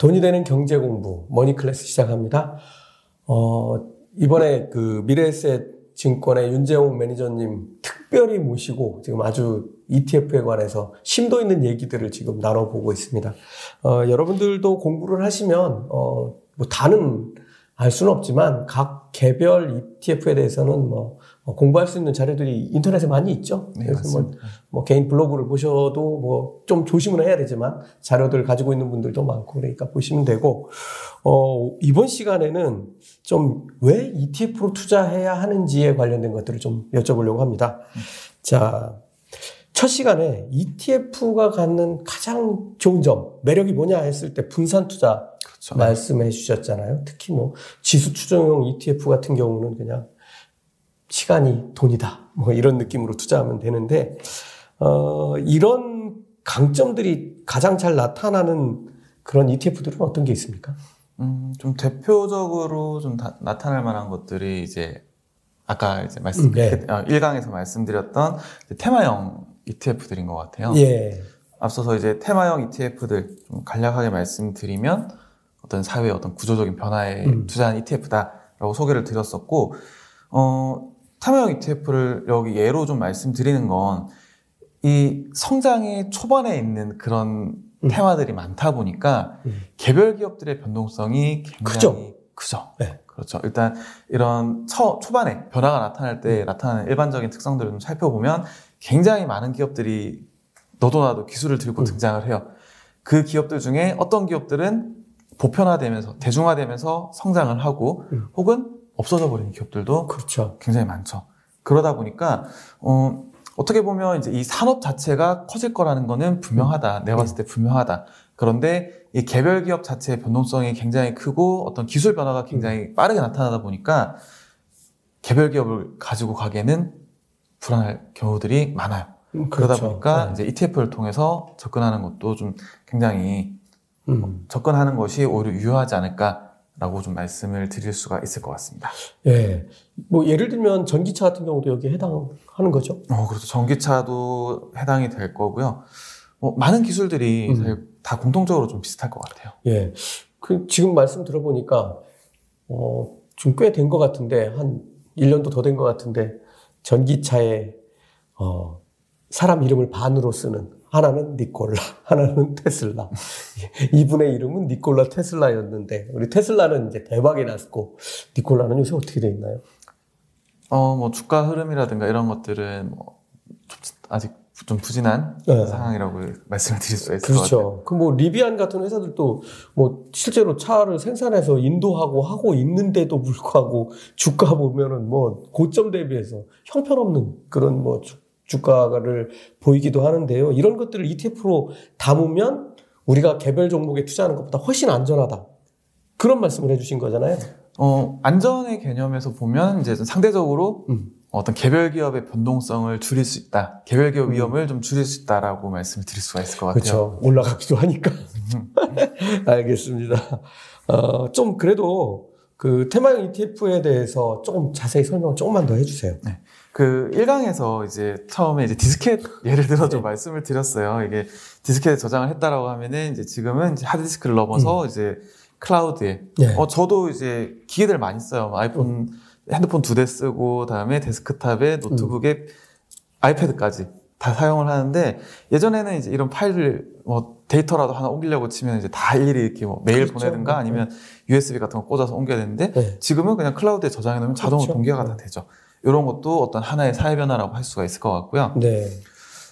돈이 되는 경제 공부 머니 클래스 시작합니다. 어, 이번에 그 미래에셋 증권의 윤재홍 매니저님 특별히 모시고 지금 아주 ETF에 관해서 심도 있는 얘기들을 지금 나눠보고 있습니다. 어, 여러분들도 공부를 하시면 어, 뭐 다는 알 수는 없지만 각 개별 ETF에 대해서는 뭐 어, 공부할 수 있는 자료들이 인터넷에 많이 있죠. 네, 그래서 뭐. 뭐 개인 블로그를 보셔도 뭐 좀 조심은 해야 되지만 자료들 가지고 있는 분들도 많고 그러니까 보시면 되고 어, 이번 시간에는 좀 왜 ETF로 투자해야 하는지에 관련된 것들을 좀 여쭤보려고 합니다. 자, 첫 시간에 ETF가 갖는 가장 좋은 점, 매력이 뭐냐 했을 때 분산 투자 그렇죠. 말씀해 주셨잖아요. 특히 뭐 지수 추정형 ETF 같은 경우는 그냥 시간이 돈이다. 뭐 이런 느낌으로 투자하면 되는데 어 이런 강점들이 가장 잘 나타나는 그런 ETF들은 어떤 게 있습니까? 음, 좀 대표적으로 좀 다- 나타날 만한 것들이 이제 아까 이제 말씀 음, 네. 어, 1강에서 말씀드렸던 이제 테마형 ETF들인 것 같아요. 예. 앞서서 이제 테마형 ETF들 좀 간략하게 말씀드리면 어떤 사회의 어떤 구조적인 변화에 음. 투자한 ETF다라고 소개를 드렸었고 어, 테마형 ETF를 여기 예로 좀 말씀드리는 건 이 성장의 초반에 있는 그런 음. 테마들이 많다 보니까 음. 개별 기업들의 변동성이 굉장히 크죠? 크죠. 네. 그렇죠. 일단 이런 처, 초반에 변화가 나타날 때 나타나는 일반적인 특성들을 좀 살펴보면 굉장히 많은 기업들이 너도 나도 기술을 들고 음. 등장을 해요. 그 기업들 중에 어떤 기업들은 보편화되면서 대중화되면서 성장을 하고 음. 혹은 없어져 버리는 기업들도 그렇죠. 굉장히 많죠. 그러다 보니까 어, 어떻게 보면 이제 이 산업 자체가 커질 거라는 거는 분명하다. 내가 봤을 때 분명하다. 그런데 이 개별 기업 자체의 변동성이 굉장히 크고 어떤 기술 변화가 굉장히 빠르게 나타나다 보니까 개별 기업을 가지고 가기에는 불안할 경우들이 많아요. 음, 그러다 그렇죠. 보니까 네. 이제 ETF를 통해서 접근하는 것도 좀 굉장히 음. 접근하는 것이 오히려 유효하지 않을까 라고 좀 말씀을 드릴 수가 있을 것 같습니다. 예. 뭐 예를 들면 전기차 같은 경우도 여기에 해당하는 거죠. 어, 그렇죠. 전기차도 해당이 될 거고요. 뭐, 많은 기술들이 음. 다 공통적으로 좀 비슷할 것 같아요. 예. 그 지금 말씀 들어보니까 어, 좀 꽤 된 것 같은데 한 1년도 더 된 것 같은데 전기차에 어, 사람 이름을 반으로 쓰는 하나는 니콜라, 하나는 테슬라. 이분의 이름은 니콜라 테슬라였는데 우리 테슬라는 이제 대박이 났고 니콜라는 요새 어떻게 돼 있나요? 어, 뭐, 주가 흐름이라든가 이런 것들은 뭐, 좀 아직 좀 부진한 네. 상황이라고 말씀을 드릴 수가 있을 것 같아요. 그렇죠. 그 뭐 리비안 같은 회사들도 뭐 실제로 차를 생산해서 인도하고 하고 있는데도 불구하고 주가 보면은 뭐 고점 대비해서 형편없는 그런 뭐 주, 주가를 보이기도 하는데요. 이런 것들을 ETF로 담으면 우리가 개별 종목에 투자하는 것보다 훨씬 안전하다. 그런 말씀을 해주신 거잖아요. 어, 안전의 개념에서 보면 이제 좀 상대적으로 음. 어떤 개별 기업의 변동성을 줄일 수 있다. 개별 기업 음. 위험을 좀 줄일 수 있다라고 말씀을 드릴 수가 있을 것 같아요. 그렇죠. 올라가기도 하니까. 알겠습니다. 어, 좀 그래도 그 테마형 ETF에 대해서 조금 자세히 설명 조금만 더 해주세요. 그 1강에서 이제 처음에 이제 디스켓 예를 들어 좀 네. 말씀을 드렸어요. 이게 디스켓에 저장을 했다라고 하면은 이제 지금은 이제 하드디스크를 넘어서 이제 클라우드에 음. 네. 어 저도 이제 기기들 많이 써요. 아이폰 핸드폰 두 대 쓰고 다음에 데스크탑에 노트북에 음. 아이패드까지 다 사용을 하는데 예전에는 이제 이런 파일을 뭐 데이터라도 하나 옮기려고 치면 이제 다 일일이 이렇게 뭐 메일 그렇죠. 보내든가 아니면 USB 같은 거 꽂아서 옮겨야 되는데 네. 지금은 그냥 클라우드에 저장해 놓으면 자동으로 그렇죠. 동기화가 다 되죠. 이런 것도 어떤 하나의 사회 변화라고 할 수가 있을 것 같고요. 네.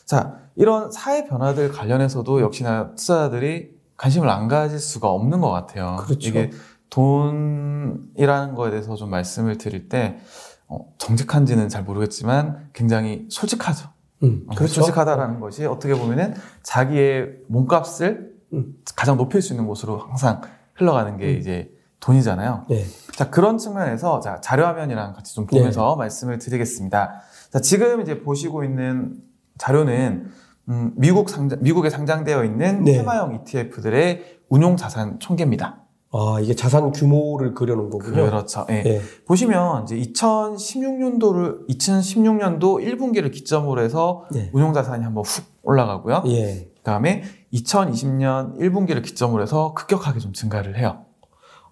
자, 이런 사회 변화들 관련해서도 역시나 투자자들이 관심을 안 가질 수가 없는 것 같아요. 그렇죠. 이게 돈이라는 거에 대해서 좀 말씀을 드릴 때 어, 정직한지는 잘 모르겠지만 굉장히 솔직하죠. 음, 어, 그렇죠. 솔직하다라는 것이 어떻게 보면은 자기의 몸값을 음. 가장 높일 수 있는 곳으로 항상 흘러가는 게 음. 이제 돈이잖아요. 네. 자, 그런 측면에서 자, 자료화면이랑 같이 좀 보면서 말씀을 드리겠습니다. 자, 지금 이제 보시고 있는 자료는 음, 미국 상장, 미국에 상장되어 있는 네. 테마형 ETF들의 운용 자산 총계입니다. 아, 이게 자산 규모를 그려놓은 거군요. 그렇죠. 예. 예. 보시면 이제 2016년도를 2016년도 1분기를 기점으로 해서 예. 운용 자산이 한번 훅 올라가고요. 예. 그다음에 2020년 1분기를 기점으로 해서 급격하게 좀 증가를 해요.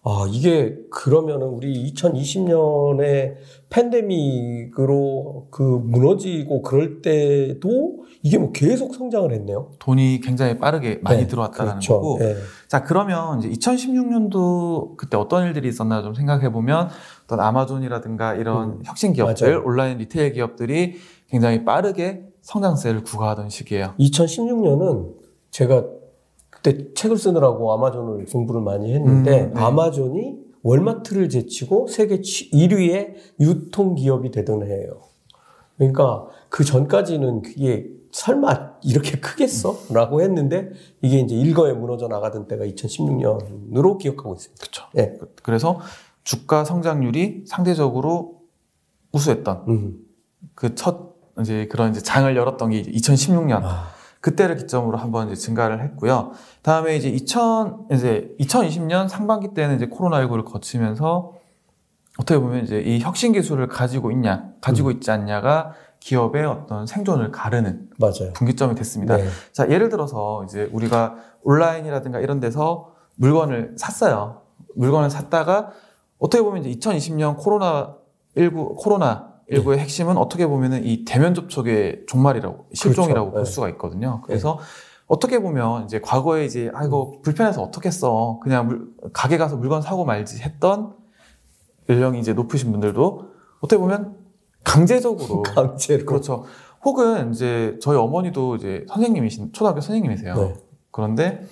아, 이게 그러면은 우리 2020년에 팬데믹으로 그 무너지고 그럴 때도 이게 뭐 계속 성장을 했네요. 돈이 굉장히 빠르게 많이 네, 들어왔다는 그렇죠. 거고. 예. 자, 그러면 이제 2016년도 그때 어떤 일들이 있었나 좀 생각해 보면 어떤 아마존이라든가 이런 음, 혁신 기업들, 맞아요. 온라인 리테일 기업들이 굉장히 빠르게 성장세를 구가하던 시기예요. 2016년은 제가 그때 책을 쓰느라고 아마존을 공부를 많이 했는데 음, 네. 아마존이 월마트를 제치고 세계 1위의 유통 기업이 되던 해예요. 그러니까 그 전까지는 그게 설마 이렇게 크겠어? 라고 했는데 이게 이제 일거에 무너져 나가던 때가 2016년으로 기억하고 있습니다. 그렇죠. 예. 그래서 주가 성장률이 상대적으로 우수했던 음. 그첫 이제 그런 이제 장을 열었던 게 2016년 아, 그때를 기점으로 한번 이제 증가를 했고요. 다음에 이제 2000 이제 2020년 상반기 때는 이제 코로나19를 거치면서 어떻게 보면 이제 이 혁신 기술을 가지고 있냐, 가지고 있지 않냐가 기업의 어떤 생존을 가르는 맞아요. 분기점이 됐습니다. 네. 자, 예를 들어서 이제 우리가 온라인이라든가 이런 데서 물건을 샀어요. 물건을 샀다가 어떻게 보면 이제 2020년 코로나 19 코로나 19의 핵심은 어떻게 보면은 이 대면 접촉의 종말이라고 실종이라고 그렇죠. 볼 네. 수가 있거든요. 그래서 어떻게 보면 이제 과거에 이제 아이고 불편해서 어떻겠어 그냥 물- 가게 가서 물건 사고 말지 했던 연령이 이제 높으신 분들도 어떻게 보면 강제적으로 강제로. 그렇죠. 혹은 이제 저희 어머니도 이제 선생님이신 초등학교 선생님이세요. 네. 그런데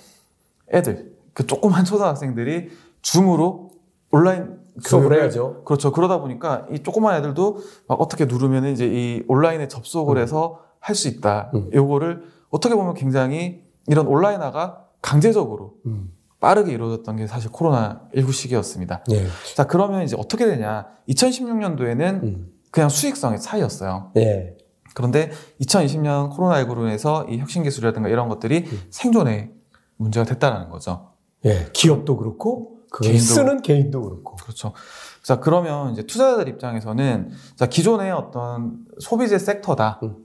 애들 그 조그만 초등학생들이 줌으로 온라인 수업을 교육을- 해야죠. 그렇죠. 그러다 보니까 이 조그만 애들도 막 어떻게 누르면 이제 이 온라인에 접속을 음. 해서 할 수 있다. 음. 요거를 어떻게 보면 굉장히 이런 온라인화가 강제적으로 음. 빠르게 이루어졌던 게 사실 코로나19 시기였습니다. 예. 자, 그러면 이제 어떻게 되냐. 2016년도에는 음. 그냥 수익성의 차이였어요. 예. 그런데 2020년 코로나19로 인해서 이 혁신 기술이라든가 이런 것들이 음. 생존에 문제가 됐다라는 거죠. 예. 기업도 그렇고 그 개인도 쓰는 개인도 그렇고. 그렇죠. 자, 그러면 이제 투자자들 입장에서는 자, 기존의 어떤 소비재 섹터다. 음.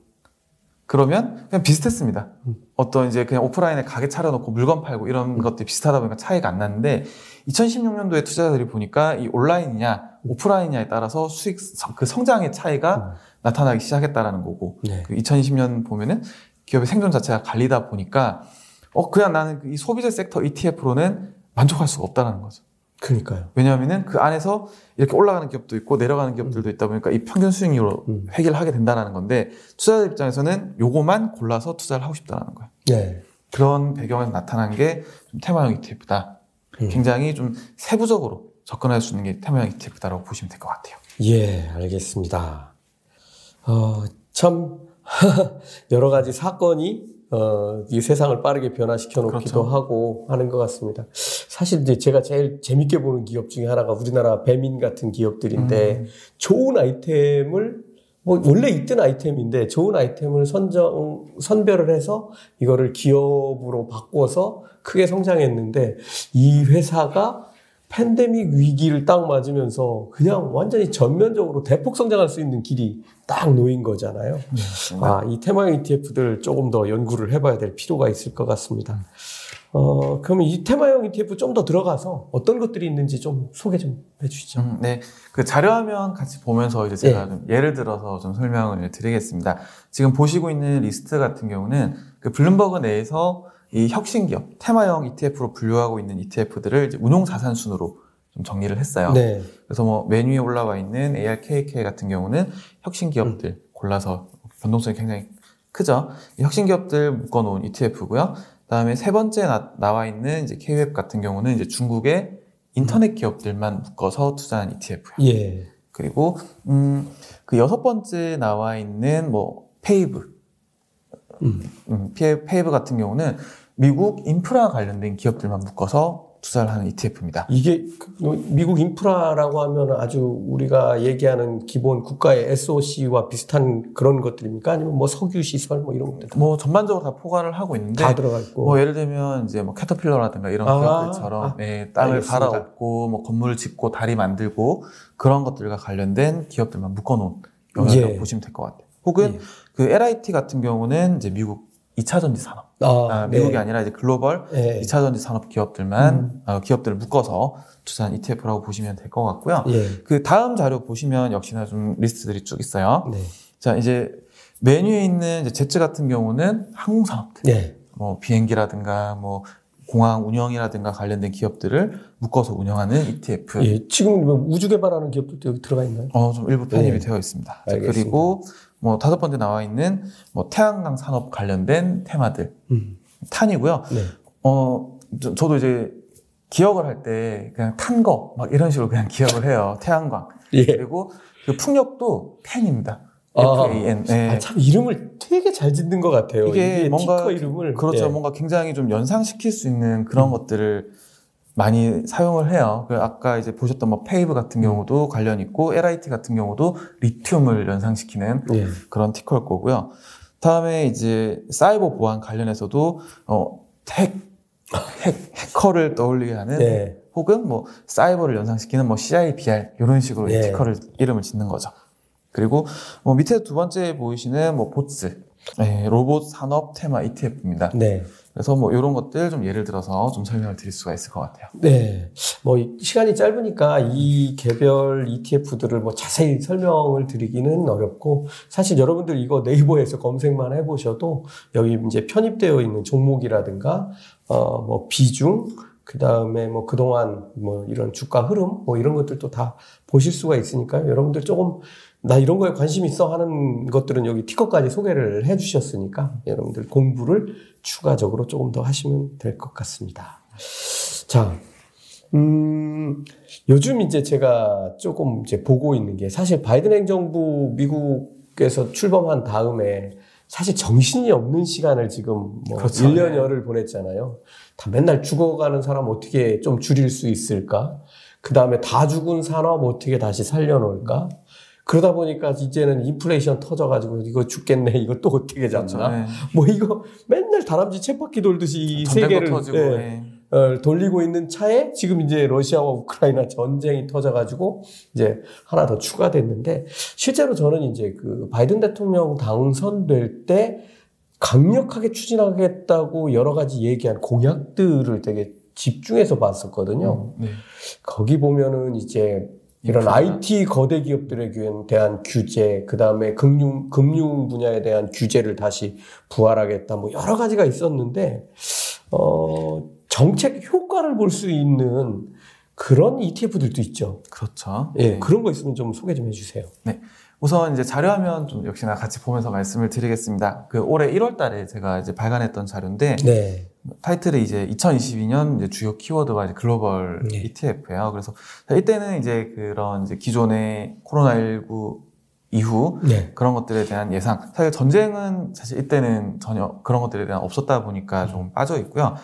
그러면 그냥 비슷했습니다. 음. 어떤 이제 그냥 오프라인에 가게 차려놓고 물건 팔고 이런 것들이 비슷하다 보니까 차이가 안 났는데 2016년도에 투자자들이 보니까 이 온라인이냐 오프라인이냐에 따라서 수익 성- 그 성장의 차이가 음. 나타나기 시작했다라는 거고 네. 그 2020년 보면은 기업의 생존 자체가 갈리다 보니까 어 그냥 나는 이 소비재 섹터 ETF로는 만족할 수가 없다라는 거죠. 그러니까요. 왜냐하면은 그 안에서 이렇게 올라가는 기업도 있고 내려가는 기업들도 있다 보니까 이 평균 수익률로 음. 회계를 하게 된다는 건데 투자자 입장에서는 요거만 골라서 투자를 하고 싶다는 거예요. 네. 그런 배경에서 나타난 게좀 테마형 ETF다. 음. 굉장히 좀 세부적으로 접근할 수 있는 게 테마형 ETF다라고 보시면 될 것 같아요. 예, 알겠습니다. 어, 참, 여러 가지 사건이, 어, 이 세상을 빠르게 변화시켜 놓기도 그렇죠. 하고 하는 것 같습니다. 사실 이제 제가 제일 재밌게 보는 기업 중에 하나가 우리나라 배민 같은 기업들인데 음. 좋은 아이템을 뭐 원래 있던 아이템인데 좋은 아이템을 선정 선별을 해서 이거를 기업으로 바꿔서 크게 성장했는데 이 회사가 팬데믹 위기를 딱 맞으면서 그냥 완전히 전면적으로 대폭 성장할 수 있는 길이 딱 놓인 거잖아요. 아, 이 테마형 ETF들 조금 더 연구를 해봐야 될 필요가 있을 것 같습니다. 어, 그러면 이 테마형 ETF 좀 더 들어가서 어떤 것들이 있는지 좀 소개 좀 해주시죠. 음, 네. 그 자료화면 같이 보면서 이제 제가 예. 좀 예를 들어서 좀 설명을 드리겠습니다. 지금 보시고 있는 리스트 같은 경우는 그 블룸버그 내에서 이 혁신 기업, 테마형 ETF로 분류하고 있는 ETF들을 이제 운용 자산 순으로 좀 정리를 했어요. 네. 그래서 뭐 메뉴에 올라와 있는 ARKK 같은 경우는 혁신 기업들 골라서 변동성이 굉장히 크죠. 이 혁신 기업들 묶어놓은 ETF고요. 그다음에 세 번째 나, 와 있는 이제 KWeb 같은 경우는 이제 중국의 인터넷 기업들만 묶어서 투자한 ETF예요. 예. 그리고 음, 그 여섯 번째 나와 있는 뭐 PAVE, 음. 음, 페- PAVE 같은 경우는 미국 인프라 관련된 기업들만 묶어서 투자를 하는 ETF입니다. 이게 그 미국 인프라라고 하면 아주 우리가 얘기하는 기본 국가의 SOC와 비슷한 그런 것들입니까? 아니면 뭐 석유 시설 뭐 이런 것들 뭐 전반적으로 다 포괄을 하고 있는데 다 들어가 있고. 뭐 예를 들면 이제 뭐 캐터필러라든가 이런 아, 기업들처럼 아, 네, 땅을 알겠습니다. 갈아엎고 뭐 건물을 짓고 다리 만들고 그런 것들과 관련된 기업들만 묶어놓은 영역이라고 예. 보시면 될 것 같아요. 혹은 예. 그 LIT 같은 경우는 이제 미국 2차 전지 산업, 아, 아, 미국이 네. 아니라 이제 글로벌 네. 2차 전지 산업 기업들만 음. 어, 기업들을 묶어서 투자한 ETF라고 보시면 될 것 같고요. 예. 그 다음 자료 보시면 역시나 좀 리스트들이 쭉 있어요. 네. 자 이제 메뉴에 있는 이제 제츠 같은 경우는 항공산업들, 네. 뭐 비행기라든가 뭐 공항 운영이라든가 관련된 기업들을 묶어서 운영하는 ETF. 예. 지금 뭐 우주 개발하는 기업들도 여기 들어가 있나요? 어, 좀 일부 편입이 네. 되어 있습니다. 자, 알겠습니다. 그리고 뭐 다섯 번째 나와 있는 뭐 태양광 산업 관련된 테마들 음. 탄이고요. 네. 어, 저, 저도 이제 기억을 할 때 그냥 탄 거 막 이런 식으로 그냥 기억을 해요. 태양광. 예. 그리고 그 풍력도 팬입니다. 아, FAN. 네. 아, 참 이름을 되게 잘 짓는 것 같아요. 이게 뭔가 티커 이름을 그렇죠. 예. 뭔가 굉장히 좀 연상시킬 수 있는 그런 음. 것들을 많이 사용을 해요. 그 아까 이제 보셨던 뭐 PAVE 같은 경우도 관련 있고 LIT 같은 경우도 리튬을 연상시키는 예. 그런 ticker일 거고요. 다음에 이제 사이버 보안 관련해서도 어 핵, 핵 해커를 떠올리게 하는 네. 혹은 뭐 사이버를 연상시키는 뭐 CIBR 이런 식으로 이 예. ticker를 이름을 짓는 거죠. 그리고 뭐 밑에 두 번째 보이시는 뭐 BOTZ 예, 로봇 산업 테마 ETF입니다. 네. 그래서 뭐 이런 것들 좀 예를 들어서 좀 설명을 드릴 수가 있을 것 같아요. 네. 뭐이 시간이 짧으니까 이 개별 ETF들을 뭐 자세히 설명을 드리기는 어렵고 사실 여러분들 이거 네이버에서 검색만 해보셔도 여기 이제 편입되어 있는 종목이라든가 어 뭐 비중 그 다음에 뭐 그동안 뭐 이런 주가 흐름 뭐 이런 것들도 다 보실 수가 있으니까요. 여러분들 조금 나 이런 거에 관심 있어 하는 것들은 여기 티커까지 소개를 해 주셨으니까 여러분들 공부를 추가적으로 조금 더 하시면 될 것 같습니다. 자, 음, 요즘 이제 제가 조금 이제 보고 있는 게 사실 바이든 행정부 미국에서 출범한 다음에 사실 정신이 없는 시간을 지금 뭐 그렇죠. 1년여를 보냈잖아요. 다 맨날 죽어가는 사람 어떻게 좀 줄일 수 있을까? 그 다음에 다 죽은 산업 어떻게 다시 살려놓을까? 그러다 보니까 이제는 인플레이션 터져가지고 이거 죽겠네. 이거 또 어떻게 잡나? 네. 뭐 이거 맨날 다람쥐 쳇바퀴 돌듯이 이 세계를 터지고 예, 예. 어, 돌리고 있는 차에 지금 이제 러시아와 우크라이나 전쟁이 터져가지고 이제 하나 더 추가됐는데 실제로 저는 이제 그 바이든 대통령 당선될 때 강력하게 추진하겠다고 여러 가지 얘기한 공약들을 되게 집중해서 봤었거든요. 네. 거기 보면은 이제 이런. IT 거대 기업들에 대한 규제, 그 다음에 금융, 금융 분야에 대한 규제를 다시 부활하겠다, 뭐 여러 가지가 있었는데, 어, 정책 효과를 볼 수 있는 그런 ETF들도 있죠. 그렇죠. 예, 네. 그런 거 있으면 좀 소개 좀 해주세요. 우선 이제 자료화면 좀 역시나 같이 보면서 말씀을 드리겠습니다. 그 올해 1월 달에 제가 이제 발간했던 자료인데 네. 타이틀이 이제 2022년 이제 주요 키워드가 이제 글로벌 네. ETF예요. 그래서 이때는 이제 그런 이제 기존의 코로나19 이후 네. 그런 것들에 대한 예상. 사실 전쟁은 사실 이때는 전혀 그런 것들에 대한 없었다 보니까 좀 빠져 있고요.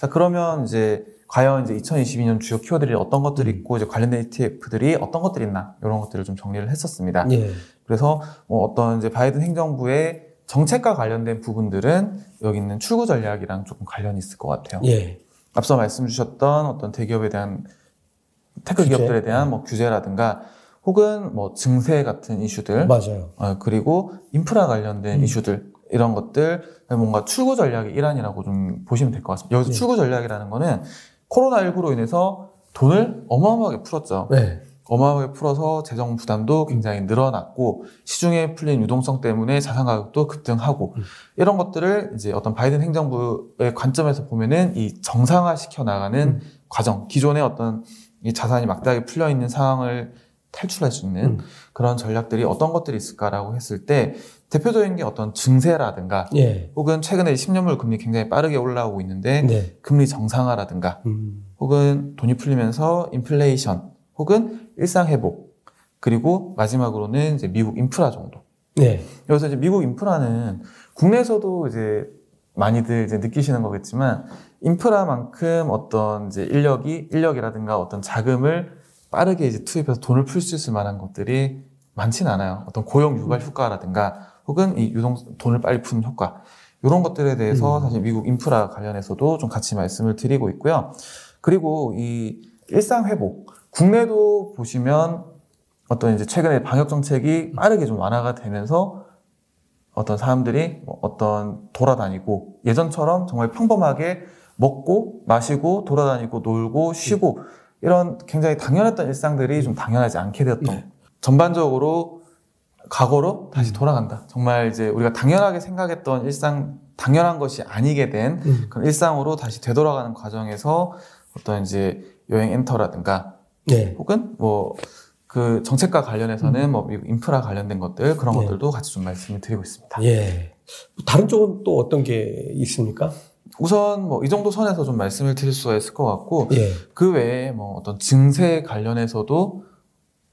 자, 그러면 이제 과연 이제 2022년 주요 키워드들이 어떤 것들이 있고 이제 관련된 ETF들이 어떤 것들이 있나 이런 것들을 좀 정리를 했었습니다. 예. 그래서 뭐 어떤 이제 바이든 행정부의 정책과 관련된 부분들은 여기 있는 출구 전략이랑 조금 관련이 있을 것 같아요. 예. 앞서 말씀 주셨던 어떤 대기업에 대한 테크 규제. 기업들에 대한 뭐 규제라든가 혹은 뭐 증세 같은 이슈들 맞아요. 어, 그리고 인프라 관련된 음. 이슈들 이런 것들 뭔가 출구 전략의 일환이라고 좀 보시면 될 것 같습니다. 여기서 네. 출구 전략이라는 거는 코로나19로 인해서 돈을 어마어마하게 풀었죠. 네. 어마어마하게 풀어서 재정 부담도 굉장히 늘어났고 시중에 풀린 유동성 때문에 자산 가격도 급등하고 음. 이런 것들을 이제 어떤 바이든 행정부의 관점에서 보면은 이 정상화 시켜 나가는 음. 과정 기존의 어떤 이 자산이 막다하게 풀려 있는 상황을 탈출할 수 있는 음. 그런 전략들이 어떤 것들이 있을까라고 했을 때 대표적인 게 어떤 증세라든가 예. 혹은 최근에 10년물 금리 굉장히 빠르게 올라오고 있는데 네. 금리 정상화라든가 음. 혹은 돈이 풀리면서 인플레이션 혹은 일상 회복 그리고 마지막으로는 이제 미국 인프라 정도. 네. 여기서 이제 미국 인프라는 국내에서도 이제 많이들 이제 느끼시는 거겠지만 인프라만큼 어떤 이제 인력이 인력이라든가 어떤 자금을 빠르게 이제 투입해서 돈을 풀 수 있을 만한 것들이 많지는 않아요. 어떤 고용 유발 효과라든가 혹은 이 유동 돈을 빨리 푸는 효과 이런 것들에 대해서 음. 사실 미국 인프라 관련해서도 좀 같이 말씀을 드리고 있고요. 그리고 이 일상 회복 국내도 보시면 어떤 이제 최근에 방역 정책이 빠르게 좀 완화가 되면서 어떤 사람들이 뭐 어떤 돌아다니고 예전처럼 정말 평범하게 먹고 마시고 돌아다니고 놀고 쉬고 이런 굉장히 당연했던 일상들이 좀 당연하지 않게 되었던 네. 전반적으로 과거로 다시 음. 돌아간다. 정말 이제 우리가 당연하게 생각했던 일상 당연한 것이 아니게 된 음. 그런 일상으로 다시 되돌아가는 과정에서 어떤 이제 여행 엔터라든가 네. 혹은 뭐 그 정책과 관련해서는 뭐 미국 인프라 관련된 것들 그런 음. 네. 것들도 같이 좀 말씀을 드리고 있습니다. 예. 다른 쪽은 또 어떤 게 있습니까? 우선 뭐 이 정도 선에서 좀 말씀을 드릴 수가 있을 것 같고 예. 그 외에 뭐 어떤 증세 관련해서도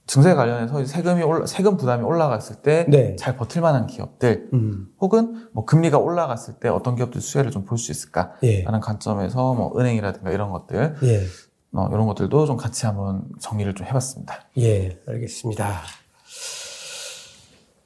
증세 관련해서 세금이 올라, 세금 부담이 올라갔을 때잘 네. 버틸 만한 기업들 음. 혹은 뭐 금리가 올라갔을 때 어떤 기업들 수혜를 좀 볼 수 있을까라는 예. 관점에서 뭐 은행이라든가 이런 것들 예. 어, 이런 것들도 좀 같이 한번 정리를 좀 해봤습니다. 예. 알겠습니다.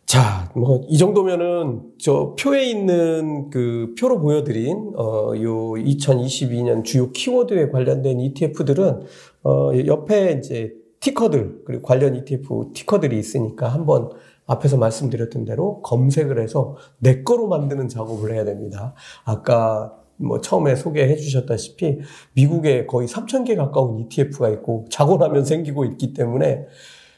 자, 뭐, 이 정도면은, 저, 표에 있는 그, 표로 보여드린, 어, 요, 2022년 주요 키워드에 관련된 ETF들은, 어, 옆에 이제, 티커들, 그리고 관련 ETF 티커들이 있으니까 한번 앞에서 말씀드렸던 대로 검색을 해서 내 거로 만드는 작업을 해야 됩니다. 아까 뭐 처음에 소개해 주셨다시피 미국에 거의 3,000개 가까운 ETF가 있고 자고 나면 생기고 있기 때문에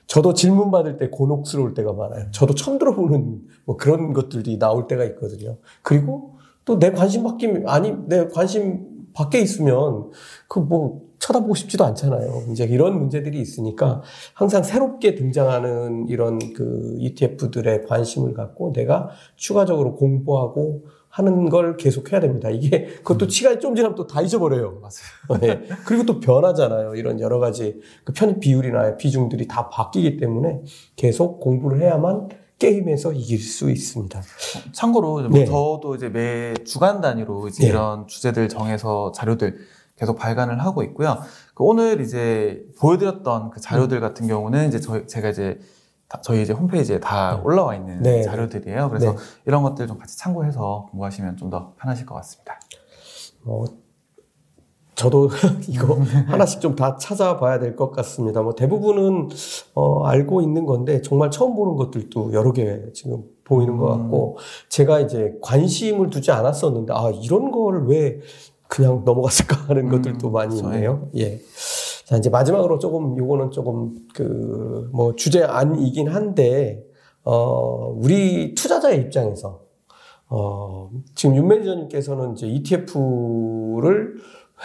저도 질문 받을 때 곤혹스러울 때가 많아요. 저도 처음 들어보는 뭐 그런 것들이 나올 때가 있거든요. 그리고 또 내 관심 바뀌 아니 내 관심 밖에 있으면 그 뭐 쳐다보고 싶지도 않잖아요. 이제 이런 문제들이 있으니까 항상 새롭게 등장하는 이런 그 ETF들의 관심을 갖고 내가 추가적으로 공부하고 하는 걸 계속 해야 됩니다. 이게 그것도 시간이 좀 지나면 또 다 잊어버려요. 맞아요. 네. 그리고 또 변하잖아요. 이런 여러 가지 그 편입 비율이나 비중들이 다 바뀌기 때문에 계속 공부를 해야만 게임에서 이길 수 있습니다. 참고로 뭐 네. 저도 이제 매 주간 단위로 이제 네. 이런 주제들 정해서 자료들 계속 발간을 하고 있고요. 그 오늘 이제 보여드렸던 그 음. 자료들 같은 경우는 이제 저희 제가 이제 다- 저희 이제 홈페이지에 다 네. 올라와 있는 네. 자료들이에요. 그래서 네. 이런 것들 좀 같이 참고해서 공부하시면 좀 더 편하실 것 같습니다. 어, 저도 이거 하나씩 좀 다 찾아봐야 될 것 같습니다. 뭐 대부분은 어, 알고 있는 건데 정말 처음 보는 것들도 여러 개 지금 보이는 것 음. 같고 제가 이제 관심을 두지 않았었는데 아 이런 거를 왜 그냥 넘어갔을까 하는 음, 것들도 많이. 있네요. 예. 자 이제 마지막으로 조금 요거는 조금 그 뭐 주제 안이긴 한데 어 우리 투자자의 입장에서 어, 지금 윤 매니저님께서는 이제 ETF를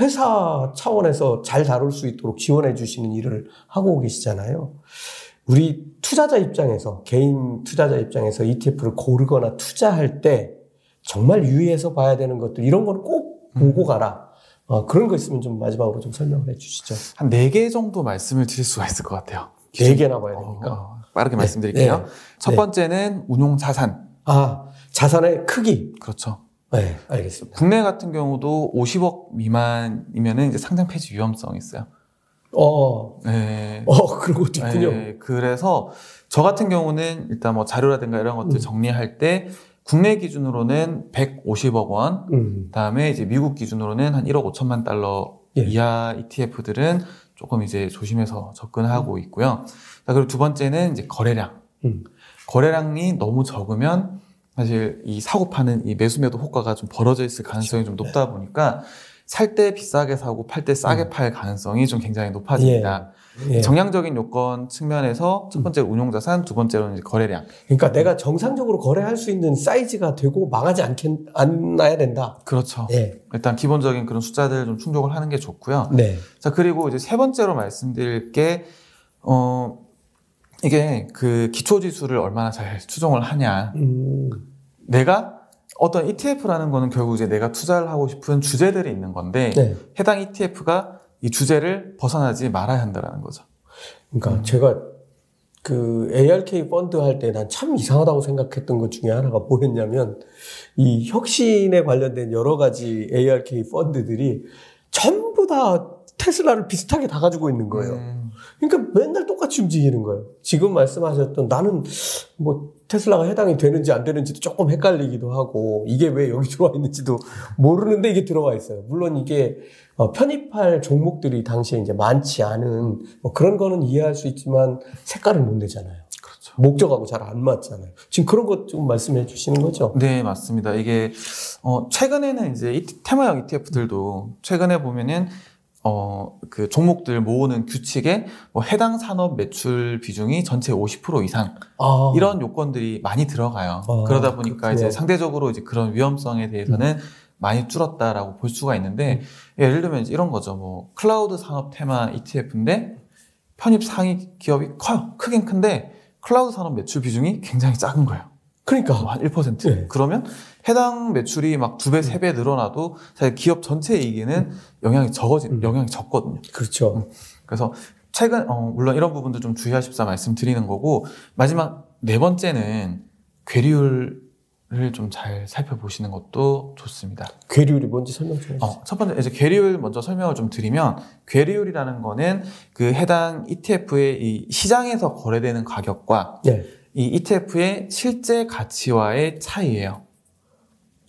회사 차원에서 잘 다룰 수 있도록 지원해 주시는 일을 하고 계시잖아요. 우리 투자자 입장에서, 개인 투자자 입장에서 ETF를 고르거나 투자할 때 정말 유의해서 봐야 되는 것들, 이런 거는 꼭 보고 가라. 어, 그런 거 있으면 좀 마지막으로 좀 설명을 해 주시죠. 한 네 개 정도 말씀을 드릴 수가 있을 것 같아요. 네 개나 봐야 됩니까? 어, 빠르게 말씀드릴게요. 네. 첫 네. 번째는 운용 자산. 아, 자산의 크기. 그렇죠. 네, 알겠습니다. 국내 같은 경우도 50억 미만이면은 이제 상장 폐지 위험성이 있어요. 어, 네. 어, 그런 것도 있군요. 네, 그래서 저 같은 경우는 일단 뭐 자료라든가 이런 것들 음. 정리할 때 국내 기준으로는 150억 원, 음, 그다음에 이제 미국 기준으로는 한 1억 5천만 달러 예. 이하 ETF들은 조금 이제 조심해서 접근하고 있고요. 자, 그리고 두 번째는 이제 거래량. 음. 거래량이 너무 적으면 사실 이 사고 파는 이 매수 매도 효과가 좀 벌어져 있을 가능성이 좀 높다 보니까 살 때 비싸게 사고 팔 때 싸게 음. 팔 가능성이 좀 굉장히 높아집니다. 예. 정량적인 요건 측면에서 첫 번째로 운용자산, 두 번째로는 이제 거래량. 그러니까 내가 정상적으로 거래할 수 있는 사이즈가 되고 망하지 않겠, 않아야 된다. 그렇죠. 예. 일단 기본적인 그런 숫자들 좀 충족을 하는 게 좋고요. 네. 자, 그리고 이제 세 번째로 말씀드릴 게, 어, 이게 그 기초 지수를 얼마나 잘 추정을 하냐. 음, 내가 어떤 ETF라는 거는 결국 이제 내가 투자를 하고 싶은 주제들이 있는 건데, 네. 해당 ETF가 이 주제를 벗어나지 말아야 한다라는 거죠. 그러니까 음. 제가 그 ARK 펀드 할 때 난 참 이상하다고 생각했던 것 중에 하나가 뭐였냐면 이 혁신에 관련된 여러 가지 ARK 펀드들이 전부 다 테슬라를 비슷하게 다 가지고 있는 거예요. 음, 그러니까 맨날 똑같이 움직이는 거예요. 지금 말씀하셨던 나는 뭐 테슬라가 해당이 되는지 안 되는지도 조금 헷갈리기도 하고 이게 왜 여기 들어와 있는지도 모르는데 이게 들어와 있어요. 물론 이게 어, 편입할 종목들이 당시에 이제 많지 않은 뭐 그런 거는 이해할 수 있지만 색깔을 못 내잖아요. 그렇죠. 목적하고 잘 안 맞잖아요. 지금 그런 것 좀 말씀해 주시는 거죠? 네, 맞습니다. 이게, 어, 최근에는 이제 이 테마형 ETF들도 최근에 보면은, 어, 그 종목들 모으는 규칙에 뭐 해당 산업 매출 비중이 전체 50% 이상 아, 이런 요건들이 많이 들어가요. 아, 그러다 보니까 그렇군요. 이제 상대적으로 이제 그런 위험성에 대해서는 많이 줄었다라고 볼 수가 있는데 예를 들면 이런 거죠. 뭐 클라우드 산업 테마 ETF인데 편입 상위 기업이 커요. 크긴 큰데 클라우드 산업 매출 비중이 굉장히 작은 거예요. 그러니까 한 1%. 네. 그러면 해당 매출이 막 두 배, 세 배 늘어나도 사실 기업 전체 이익에는 영향이 적어진, 음. 영향이 적거든요. 그렇죠. 그래서 최근, 어, 물론 이런 부분도 좀 주의하십사 말씀드리는 거고, 마지막 네 번째는 괴리율을 좀잘 살펴보시는 것도 좋습니다. 괴리율이 뭔지 설명 좀 해주세요. 어, 첫 번째, 이제 괴리율 먼저 설명을 좀 드리면, 괴리율이라는 거는 그 해당 ETF의 이 시장에서 거래되는 가격과 네. 이 ETF의 실제 가치와의 차이예요.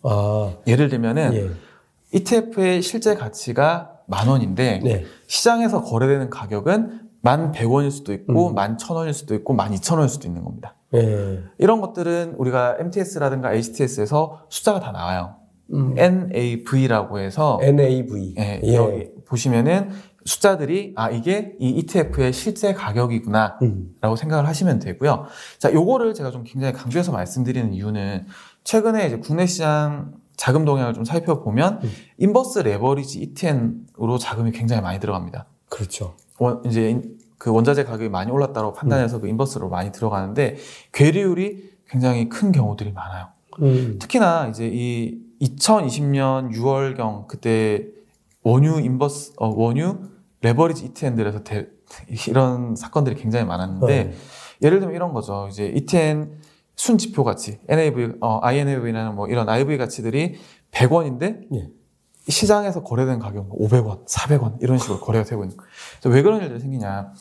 아, 예를 들면은 예. ETF의 실제 가치가 만 원인데 네. 시장에서 거래되는 가격은 만 100원일 수도 있고 음. 만 1000원일 수도 있고 만 2000원일 수도 있는 겁니다. 예. 이런 것들은 우리가 MTS라든가 HTS에서 숫자가 다 나와요. 음. NAV라고 해서 NAV. 예, 예. 여기 보시면은 숫자들이 아 이게 이 ETF의 실제 가격이구나 음. 라고 생각을 하시면 되고요. 자, 요거를 제가 좀 굉장히 강조해서 말씀드리는 이유는 최근에 이제 국내 시장 자금 동향을 좀 살펴보면 음. 인버스 레버리지 ETN으로 자금이 굉장히 많이 들어갑니다. 그렇죠. 원, 이제 인- 그 원자재 가격이 많이 올랐다고 판단해서 그 인버스로 많이 들어가는데 괴리율이 굉장히 큰 경우들이 많아요. 음. 특히나 이제 이 2020년 6월경 그때 원유 인버스 어, 원유 레버리지 ETN들에서 대- 이런 사건들이 굉장히 많았는데 네. 예를 들면 이런 거죠. 이제 ETN 순 지표 가치, NAV, 어, INAV나 뭐 이런 IV 가치들이 100원인데 예. 시장에서 거래된 가격은 500원, 400원 이런 식으로 거래가 되고 있는 거예요. 왜 그런 일들이 생기냐?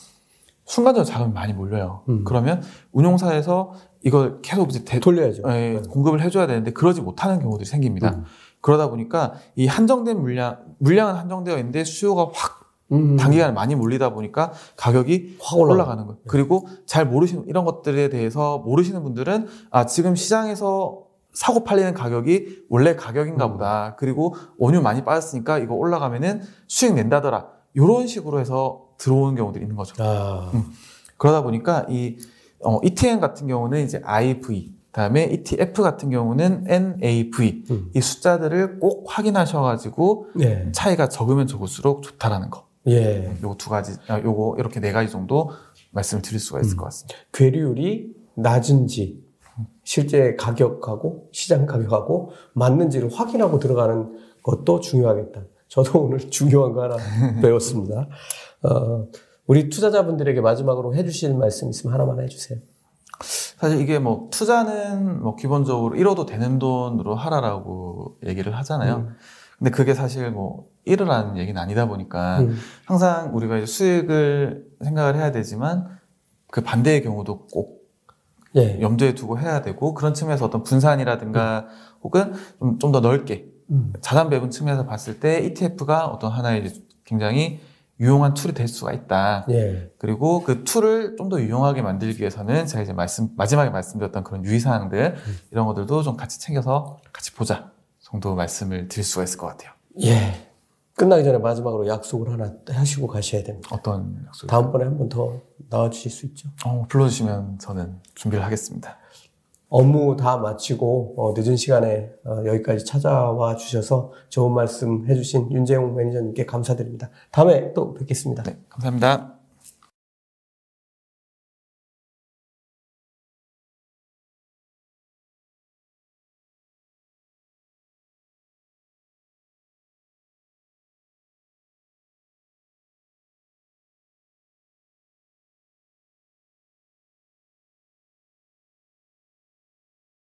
순간적으로 자금이 많이 몰려요. 음. 그러면 운용사에서 이걸 계속 이제 대- 돌려야죠. 예, 네. 공급을 해줘야 되는데 그러지 못하는 경우들이 생깁니다. 음. 그러다 보니까 이 한정된 물량, 물량은 한정되어 있는데 수요가 확 음. 단기간에 많이 몰리다 보니까 가격이 확 올라가. 올라가는 거예요. 그리고 잘 모르시는 이런 것들에 대해서 모르시는 분들은 아 지금 시장에서 사고 팔리는 가격이 원래 가격인가 음. 보다. 그리고 원유 많이 빠졌으니까 이거 올라가면은 수익 낸다더라. 이런 식으로 해서 들어오는 경우들이 있는 거죠. 아, 음. 그러다 보니까 이 어, ETN 같은 경우는 이제 IV, 그다음에 ETF 같은 경우는 NAV 음. 이 숫자들을 꼭 확인하셔가지고 네. 차이가 적으면 적을수록 좋다라는 거. 예. 요거 두 가지, 아, 요거 이렇게 네 가지 정도 말씀을 드릴 수가 있을 음. 것 같습니다. 괴리율이 낮은지 실제 가격하고 시장 가격하고 맞는지를 확인하고 들어가는 것도 중요하겠다. 저도 오늘 중요한 거 하나 배웠습니다. 어, 우리 투자자분들에게 마지막으로 해주실 말씀 있으면 하나만 해주세요. 사실 이게 뭐 투자는 뭐 기본적으로 잃어도 되는 돈으로 하라라고 얘기를 하잖아요. 음. 근데 그게 사실 뭐 잃으라는 얘기는 아니다 보니까 음. 항상 우리가 이제 수익을 생각을 해야 되지만 그 반대의 경우도 꼭 예. 염두에 두고 해야 되고 그런 측면에서 어떤 분산이라든가 혹은 좀 더 넓게 음. 자산 배분 측면에서 봤을 때 ETF가 어떤 하나의 굉장히 유용한 tool이 될 수가 있다. 예. 그리고 그 tool을 좀 더 유용하게 만들기 위해서는 제가 이제 말씀 마지막에 말씀드렸던 그런 유의사항들 이런 것들도 좀 같이 챙겨서 같이 보자 정도 말씀을 드릴 수가 있을 것 같아요. 예. 끝나기 전에 마지막으로 약속을 하나 하시고 가셔야 됩니다. 어떤 약속? 다음번에 한 번 더 나와 주실 수 있죠? 어, 불러주시면 저는 준비를 하겠습니다. 업무 다 마치고 어, 늦은 시간에 어, 여기까지 찾아와 주셔서 좋은 말씀 해주신 윤재용 매니저님께 감사드립니다. 다음에 또 뵙겠습니다. 네, 감사합니다.